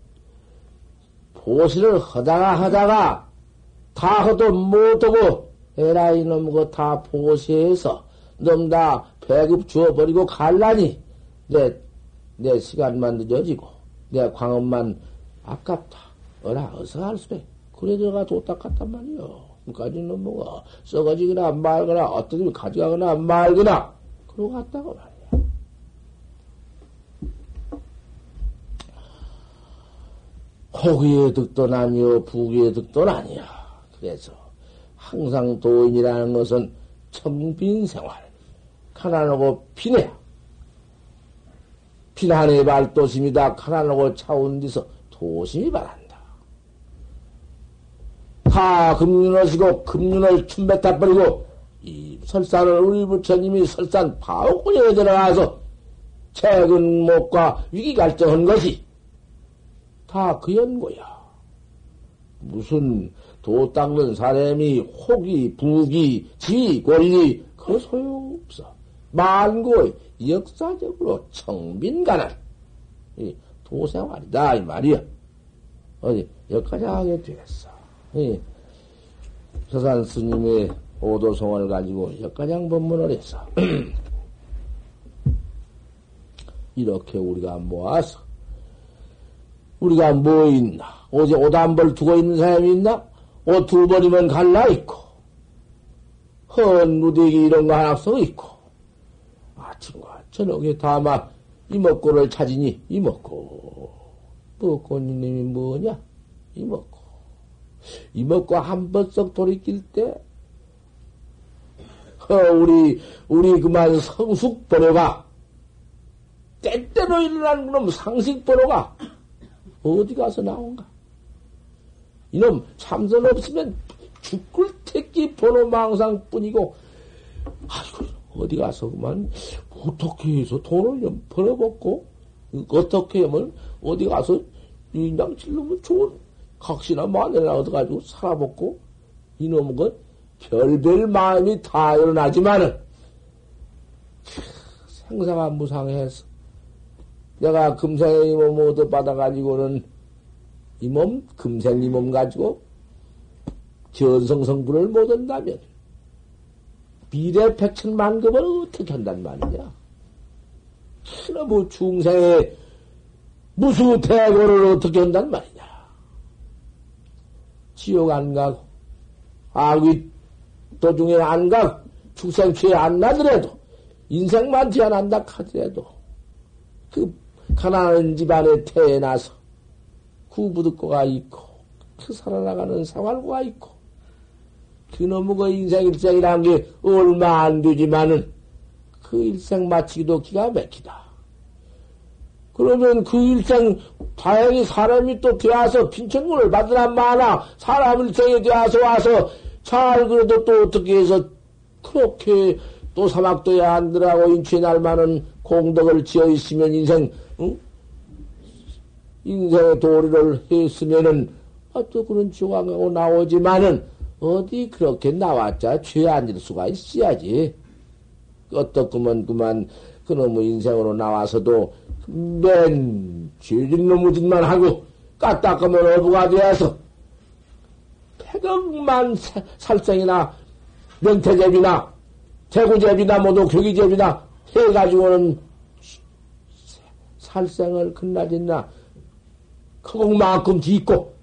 보시를 하다가 하다가 다 허도 못하고 에라 이 놈 그 다 보시해서 놈 다 배급 주어버리고 갈라니 내, 내 시간만 늦어지고 내 광업만 아깝다. 어라 어서 할 수래. 그래 내가 도 닦았단 말이요. 그까지 는 뭐가 썩어지거나 말거나 어떻게 가져가거나 말거나 그러고 갔다고 말이야. 호기의 득돈 아니요 부기의 득돈 아니야. 그래서 항상 도인이라는 것은 청빈 생활, 가난하고 빈해. 빈한의 발도심이다. 가난하고 차운 데서 도심이 바란다. 다 금륜하시고 금륜을 춤뱉다 버리고 이 설산을 우리 부처님이 설산 파옥군에 들어가서 최근 목과 위기 갈등한 것이 다 그 연고야. 무슨 도 닦는 사람이 혹이, 부기, 지, 권리, 그 소용없어. 만고 역사적으로 청빈가난, 이 도생활이다, 이 말이야. 어디, 여기까지 하게 되겠어. 이 서산 스님의 오도성을 가지고 역가장 법문을 해서, [clears throat] 이렇게 우리가 모아서, 우리가 뭐 있나? 어제 옷한벌 두고 있는 사람이 있나? 옷두 벌이면 갈라 있고, 헌 누대기 이런 거 하나 써 있고, 아침과 저녁에 다마 이먹고를 찾으니 이먹고, 먹고님이 뭐냐? 이먹고. 이먹고 한 번씩 돌이킬 때, 허, 우리, 우리 그만 성숙 번호가, 때때로 일어나는 그놈 상식 번호가, 어디 가서 나온가? 이놈 참선 없으면 죽을 택기 번호 망상 뿐이고, 아이고, 어디 가서 그만, 어떻게 해서 돈을 좀 벌어먹고, 어떻게 하면 어디 가서 인당 찔르면 좋은 각시나 마늘이나 얻어가지고 살아먹고, 이놈은 건 별별 마음이 다 일어나지만은, 생사가 무상해서, 내가 금생의 몸 얻어 받아가지고는 이 몸, 금생 이 몸 가지고 전성성분을 못 한다면 미래 백천만급을 어떻게 한단 말이냐? 그놈의 중생의 무수 대고를 어떻게 한단 말이냐? 지옥 안 가고, 악의 도중에 안 가고, 축생취에 안 나더라도, 인생만 지어난다 하더라도, 그 가난한 집안에 태어나서 구부득고가 있고 그 살아나가는 생활고가 있고 그놈의 그 인생 일생이라는 게 얼마 안 되지만은 그 일생 마치기도 기가 막히다. 그러면 그 일생 다행히 사람이 또 되어서 빈천군을 받으란 마나 사람 일생에 되어서 와서 잘 그래도 또 어떻게 해서 그렇게 또 사막도에 안들하고 인취 날만은 공덕을 지어 있으면 인생 응? 인생의 도리를 했으면은 아, 또 그런 지왕하고 나오지만은 어디 그렇게 나왔자 죄 아닐 수가 있어야지. 어떻구먼 그만 그놈의 인생으로 나와서도 맨 죄진 놈의 짓만 하고 까딱하면 어부가 되어서 백억만 살생이나 명태제비나 대구제비나 모두 교기제비나 해가지고는 살생을 끝나진나 그것만큼 뒤있고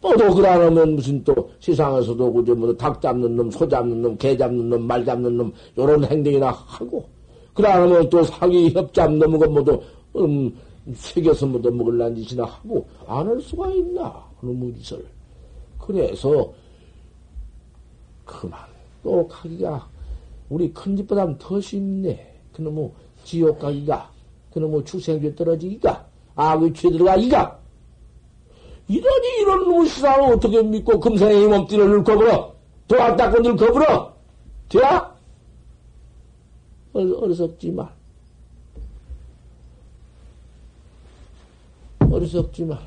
또도 그러면 무슨 또 세상에서도 그저 뭐닭 잡는 놈, 소 잡는 놈, 개 잡는 놈, 말 잡는 놈 요런 행동이나 하고 그러면 또 사기 협 잡는 놈, 그 모두 음, 새겨서 모두 먹을란 짓이나 하고 안 할 수가 있나? 그놈의 짓을. 그래서 그만. 또 가기가 우리 큰 집보다는 더 쉽네. 그놈의 지옥 가기가 그놈의 출생죄 떨어지기가 악의 죄 들어가기가 이러니 이런 무시사를 어떻게 믿고 금생의 몸띠를 늙어버려? 도왔다고 늙어버려? 돼야? 어리석지 마. 어리석지 마.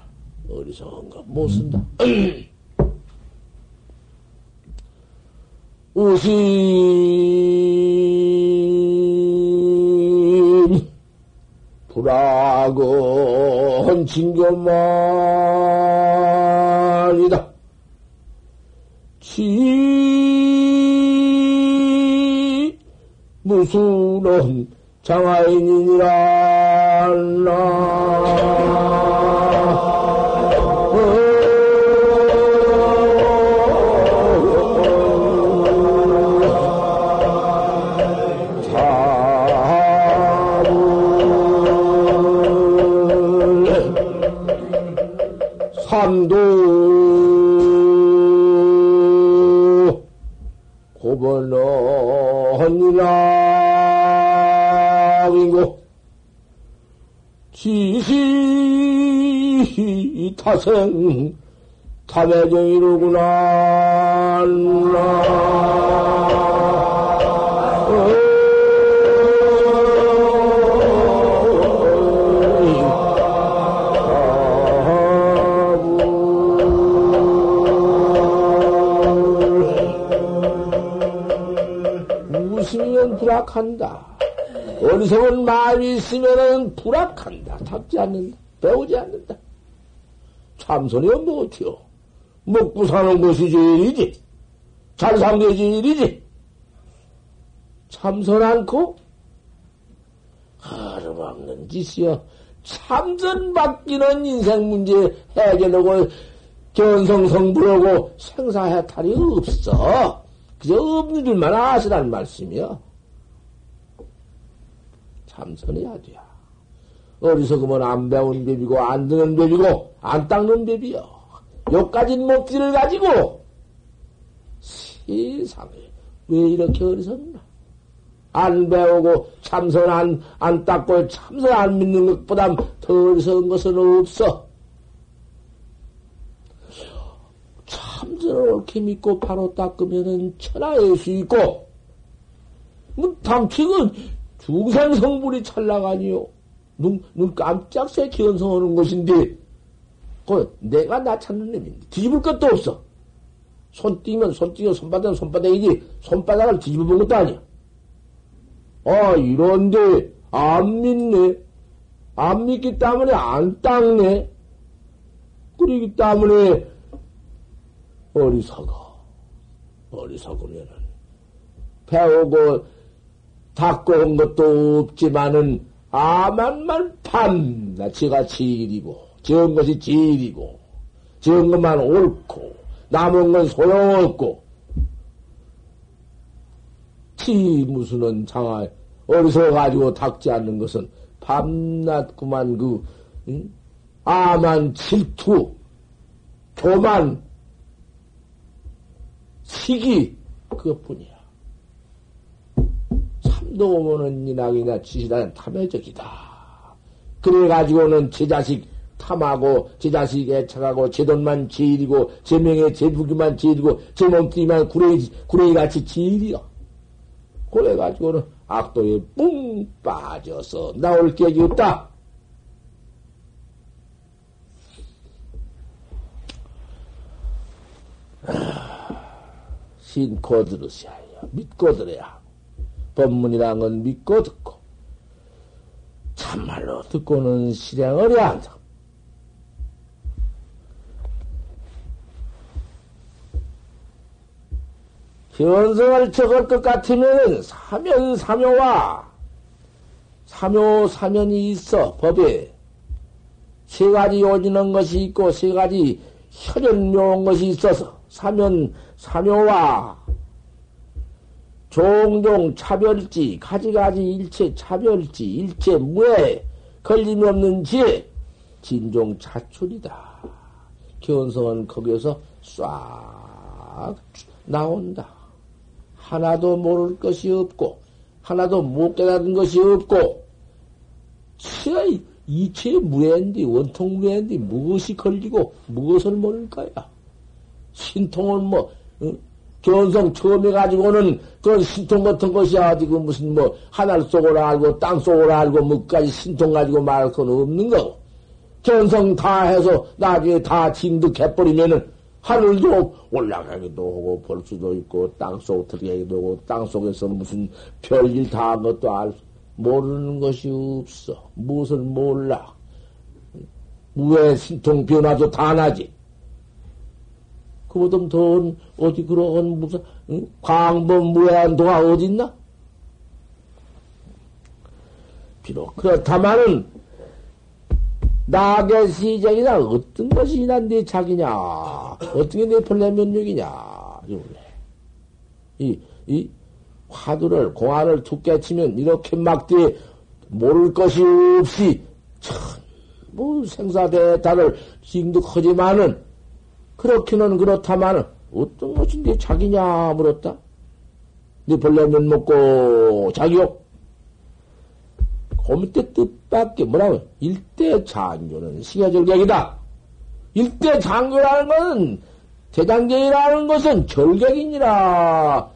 어리석은 거 못 쓴다. [clears throat] 우심 불악은 진교만이다. 지 무수는 장하인이라 삼도 고번언이라고 지시 타생 탐해정이로구나 불악한다. 어리석은 마음이 있으면은 불악한다. 답지 않는다. 배우지 않는다. 참선이 뭐어티요 먹고 사는 것이 제일이지. 잘 사는 게 제일이지. 참선 않고 하름없는 짓이여. 참선 바뀌는 인생 문제 해결하고 견성성불하고 생사해탈이 없어. 그저 없는 줄만 아시란 말씀이요. 참선해야 돼. 어리석으면 안 배운 법이고, 안 듣는 법이고, 안 닦는 법이요. 요까진 목지를 가지고, 세상에, 왜 이렇게 어리석나? 안 배우고, 참선 안, 안 닦고, 참선 안 믿는 것보다 더 어리석은 것은 없어. 참선을 옳게 믿고 바로 닦으면은 천하의 수 있고, 뭐, 당치은 중생 성불이 찰나가니요. 눈, 눈 깜짝 새끼 연성하는 것인데, 그 내가 나 찾는 놈인데, 뒤집을 것도 없어. 손 띄면 손 띄고 손바닥은 손바닥이지, 손바닥을 뒤집어 본 것도 아니야. 아, 이런데, 안 믿네. 안 믿기 때문에 안 닦네. 그러기 때문에, 어리석어. 어리석으면은, 배우고, 닦고 온 것도 없지만은 아만만 밤낮이가 지일이고 지은 것이 지일이고 지은 것만 옳고 남은 건 소용없고 티 무슨은 장아 어디서 가지고 닦지 않는 것은 밤낮 그만 그 응? 아만 질투 교만 시기 그것뿐이야. 오면은 이낙이나 지시다는 탐해적이다. 그래가지고는 제 자식 탐하고, 제 자식 애착하고, 제 돈만 지일이고, 제 명예, 제 부기만 지일이고, 제 몸뚱이만 구레이, 구레이같이 지일이요. 그래가지고는 악도에 뿡 빠져서 나올 격이 없다. 신코 들으셔야. 믿고 들어야. 법문이란 건 믿고 듣고, 참말로 듣고는 실행을 해야 한다. 현성을 적을 것 같으면 사면 사묘와 사묘 사면이 있어 법에 세 가지 요지는 것이 있고 세 가지 현연묘한 것이 있어서 사면 사묘와 종종 차별지 가지가지 일체 차별지 일체 무해 걸림이 없는 지혜 진종 차출이다. 견성은 거기에서 싹 나온다. 하나도 모를 것이 없고, 하나도 못 깨닫는 것이 없고, 치의 이체 무해인데, 원통 무해인데, 무엇이 걸리고, 무엇을 모를 까야? 신통을 뭐, 응? 견성 처음 해가지고는 그런 신통 같은 것이 그 무슨 뭐 하늘 속으로 알고 땅 속으로 알고 뭐까지 신통 가지고 말할 건 없는 거고 견성 다 해서 나중에 다 진득해버리면은 하늘도 올라가기도 하고 볼 수도 있고 땅속 들어가기도 하고 땅 속에서 무슨 별일 다 한 것도 알 모르는 것이 없어. 무엇을 몰라. 무의 신통 변화도 다 나지. 그보다 더 어디 그런 무슨 응? 광범 무해한 도가 어딨나? 비록 그렇다마는 낙의 시정이나 어떤 것이 난네 자기냐? 어떻게 내 본래 면육이냐? 이, 이 화두를, 공안을 두께 치면 이렇게 막대 모를 것이 없이 전부 생사대타를 징득하지만은 그렇기는 그렇다마는 어떤 것이 내 자기냐 물었다. 네 본래면 먹고 자기욕 그 밑에 뜻밖에 뭐라고 일대 장교는 시가절격이다. 일대 장교라는 것은 대장경이라는 것은 절격이니라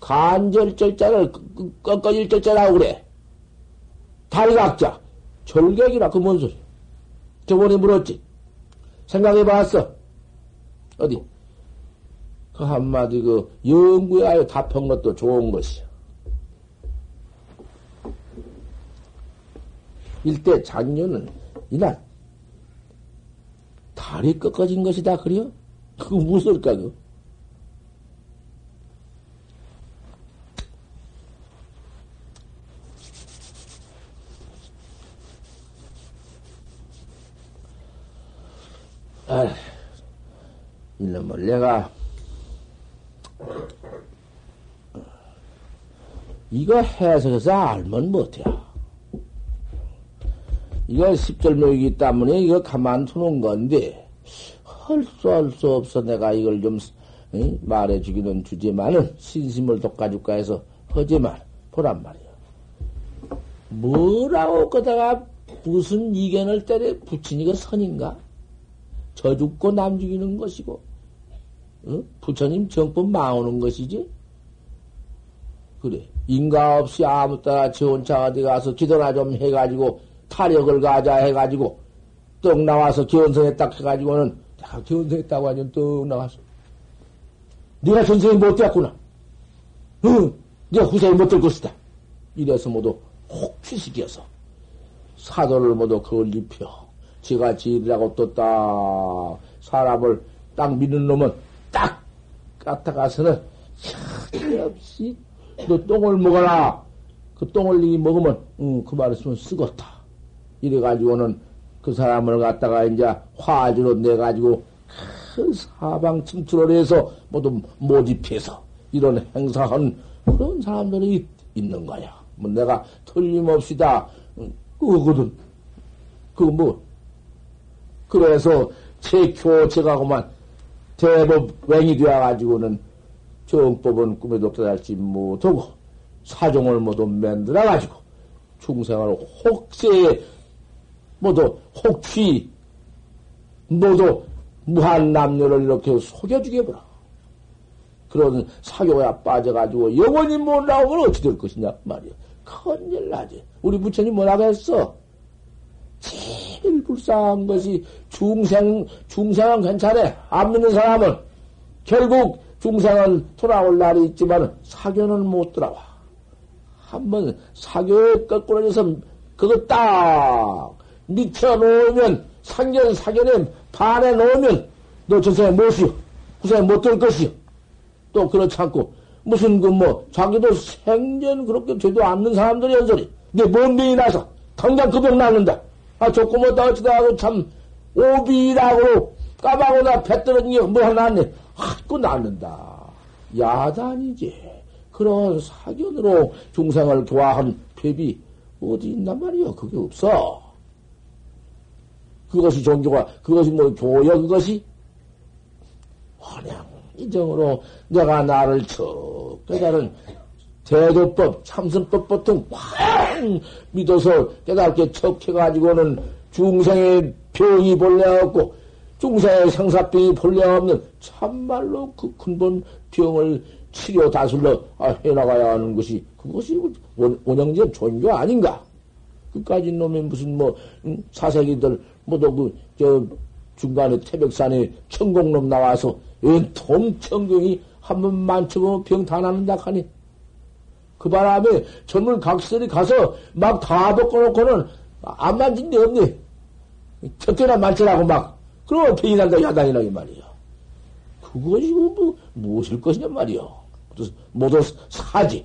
간절절자를 꺾어질 절자라고 그래. 다리각자 절격이라 그 뭔 소리? 저번에 물었지. 생각해 봤어. 어디? 그 한마디 그 연구에 아유 답한 것도 좋은 것이야. 일대 장녀는 이날 다리 꺾어진 것이다 그래요? 그거 무엇일까 그? 아, 이놈을 내가 이거 해석해서 알면 못해. 이거 십절묘이기 때문에 이거 가만두는 건데, 할수 없어. 내가 이걸 좀 응? 말해주기는 주지만은, 신심을 돋가줄까 해서 하지만, 보란 말이야. 뭐라고 거다가 무슨 이견을 때려 붙이니까 선인가? 저 죽고 남 죽이는 것이고, 응? 부처님 정법 망오는 것이지? 그래. 인가 없이 아무 따라 저 혼자 어디 가서 기도나 좀 해가지고, 타력을 가자 해가지고 떡 나와서 견성에 딱 해가지고는 내가 견성했다고 하면 떡 나와서 네가 견성이 못 되었구나. 응, 네가 후세에 못될 것이다. 이래서 모두 혹취시켜서 사도를 모두 그걸 입혀. 제가 지으라고 떴다. 사람을 딱 믿는 놈은 딱 갖다가서는 없이 너 똥을 먹어라. 그 똥을 니 먹으면 응, 그 말했으면 쓰겄다. 이래가지고는 그 사람을 갖다가 이제 화주로 내가지고 큰 사방 침투를 해서 모두 모집해서 이런 행사한 그런 사람들이 있는 거야. 뭐 내가 틀림없이 다, 그거거든. 그 뭐, 그래서 제교 제가 그만 대법 웽이 되어가지고는 정법은 꿈에도 도달지 못하고 사종을 모두 만들어가지고 중생을 혹세 모두 혹취, 모두 무한 남녀를 이렇게 속여주게 보라. 그런 사교가 빠져가지고 영원히 못 나오면 어찌 될 것이냐 말이야. 큰일 나지. 우리 부처님 뭐라고 했어? 제일 불쌍한 것이 중생, 중생은 괜찮아. 안 믿는 사람은 결국 중생은 돌아올 날이 있지만 사교는 못 돌아와. 한번 사교에 거꾸러져서 그거 딱 미쳐 놓으면 상견 사견에 반해 놓으면 너 저생에 못이요. 구생에 못 될 것이요. 또 그렇지 않고 무슨 그 뭐 자기도 생전 그렇게 되도 않는 사람들이 연소리. 내뭔 병이 나서 당장 그병 낫는다. 아 좋고 뭐다 어찌다 하고 참 오비라고 까마고나 배 떨어진 게뭐 하나 안 내. 하고 낫는다. 야단이지. 그런 사견으로 중생을 교화한 법이 어디 있단 말이요? 그게 없어. 그것이 종교가, 그것이 뭐 교여, 그것이? 그냥 이정으로 내가 나를 척 깨달은 대도법, 참선법 보통 확 믿어서 깨닫게 척해가지고는 중생의 병이 본래 없고 중생의 생사병이 본래 없는 참말로 그 근본 병을 치료 다술러 아, 해나가야 하는 것이 그것이 원형제 종교 아닌가? 그까지 놈이 무슨 뭐 사색이들 모두 그저 중간에 태백산에 천공놈 나와서 연통 천공이 한 번 만쳐보면 병 다 나는다 하니 그 바람에 전문 각설이 가서 막 다 벗고놓고는 안 만진 데 없네. 척개나 만지라고 막. 그러면 병이 난다, 야단이라, 이 말이야. 그것이 뭐, 무엇일 것이냐 말이야. 모두 사지.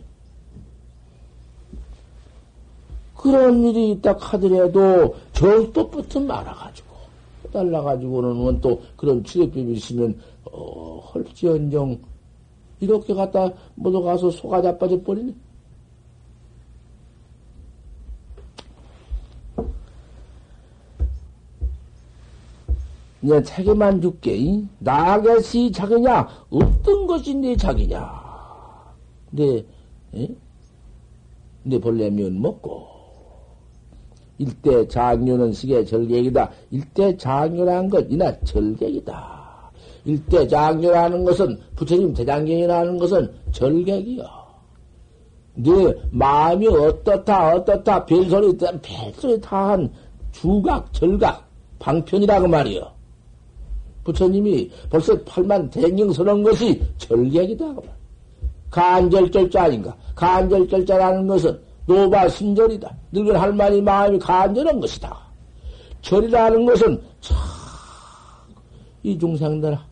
그런 일이 있다 하더라도 절도부터 말아가지고, 달라가지고는 또 그런 치료법이 있으면, 어, 헐지언정, 이렇게 갖다 모두 가서 소가 자빠져 버리네. 이제 책에만 줄게. 나겟이 자기냐? 어떤 것이 내 자기냐? 내, 에? 내 벌레면 먹고. 일대 장류는 시계 절객이다. 일대 장류라는 것, 이나 절객이다. 일대 장류라는 것은, 부처님 대장경이라는 것은 절객이요. 네 마음이 어떻다, 어떻다, 별소리, 별소리 다한 주각, 절각, 방편이라고 그 말이요. 부처님이 벌써 팔만 대경 서는 것이 절객이다. 간절절자 아닌가? 간절절자라는 것은 노바 순절이다. 늙은 할머니 마음이 간절한 것이다. 절이라는 것은 참, 이 중생들아,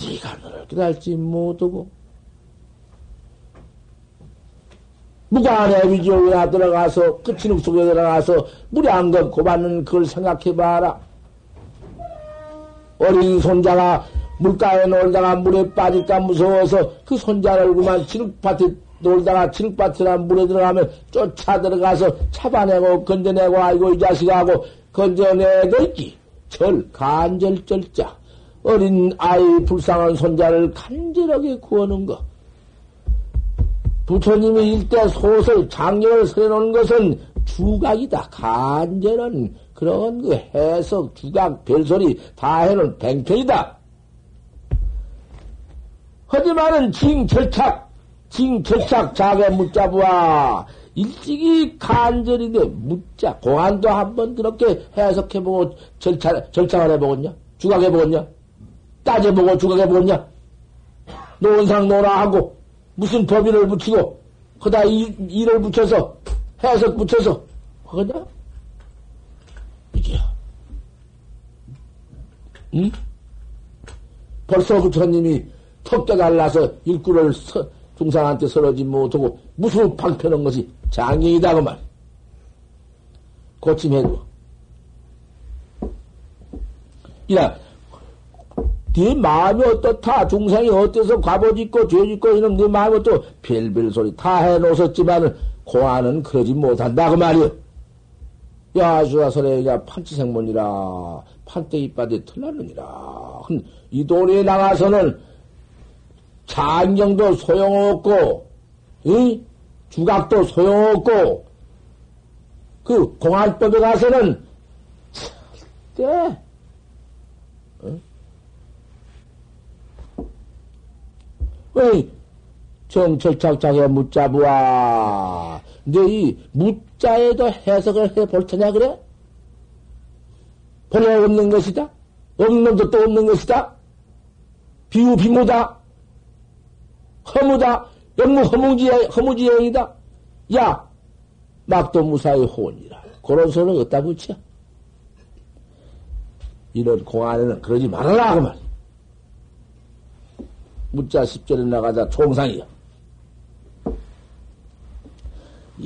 네가 너를 깨달지 못하고 무관의 위지옥이나 들어가서 끝인욱 속에 들어가서 안금 고받는 그걸 생각해봐라. 어린 손자가 물가에 놀다가 물에 빠질까 무서워서 그 손자를 그만 진흙밭에 놀다가 진흙밭이나 물에 들어가면 쫓아 들어가서 잡아내고 건져내고 아이고 이 자식하고 건져내고 있기. 절 간절절자 어린 아이 불쌍한 손자를 간절하게 구하는 것. 부처님이 일대 소설 장려를 서해놓은 것은 주각이다. 간절한 그런 그 해석, 주각, 별소리 다 해놓은 뱅편이다. 하지만은 징절착, 징절착 자게 묻자부와 일찍이 간절인데 묻자 공안도 한번 그렇게 해석해보고 절차, 절착을 해보겠냐? 주각해보겠냐? 따져보고 주각해보겠냐? 노원상 노라 하고 무슨 법인을 붙이고 그다 일을 붙여서 해석 붙여서 하겠냐? 이게요. 응? 벌써 부처님이 턱대 달라서 일구를 서, 중상한테 서러지 못하고 무슨 방편한 것이 장경이다 그 말. 고침해도. 이라 네 마음이 어떻다 중생이 어때서 과보짓고 죄짓고 이놈 네 마음이 또 별별 소리 다 해놓으셨지만은 고아는 그러지 못한다 그 말이여. 야수라설에 판치생문이라 판때기 빠데 틀나느니라. 이 도리에 나가서는 장경도 소용없고, 이 주각도 소용없고, 그 공안법에 가서는 절대 어? 왜 정철착착해 묻자부아 너이 묻자에도 해석을 해 볼 테냐 그래? 본래 없는 것이다? 없는 것도 없는 것이다? 비유 비무다? 허무다? 영무 허무지, 허무지행이다? 야! 막도 무사의 혼이라. 그런 소리를 어디다 붙여? 이런 공안에는 그러지 말아라, 그 말. 무자 10절에 나가자 총상이야.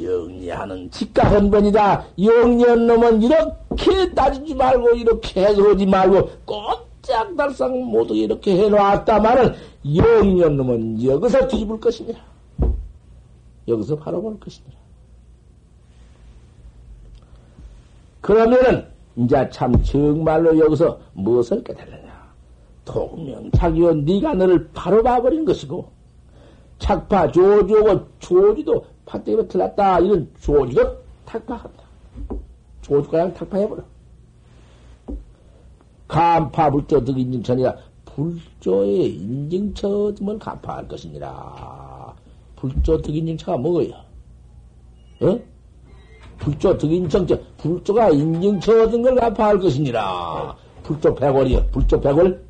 영리하는 직가헌번이다. 영리한 놈은 이렇게 따지지 말고, 이렇게 해서오지 말고, 꼼짝달싹 모두 이렇게 해놓았다마는, 영리한 놈은 여기서 뒤집을 것이니라. 여기서 바라볼 것이니라. 그러면은, 이제 참 정말로 여기서 무엇을 깨달느냐. 동명착이요, 네가 너를 바로 봐버린 것이고, 착파, 조주고, 조주도 팥대기에 틀렸다. 이런 조지가 탁파한다. 조주가 그냥 탁파해버려. 간파 불조 득 인증천이라 불조의 인증처음을 간파할 것이니라. 불조 득 인증처가 뭐예요? 어? 불조 득 인증처, 불조가 인증처 얻은 걸 간파할 것이니라. 불조 백월이요. 불조 백월?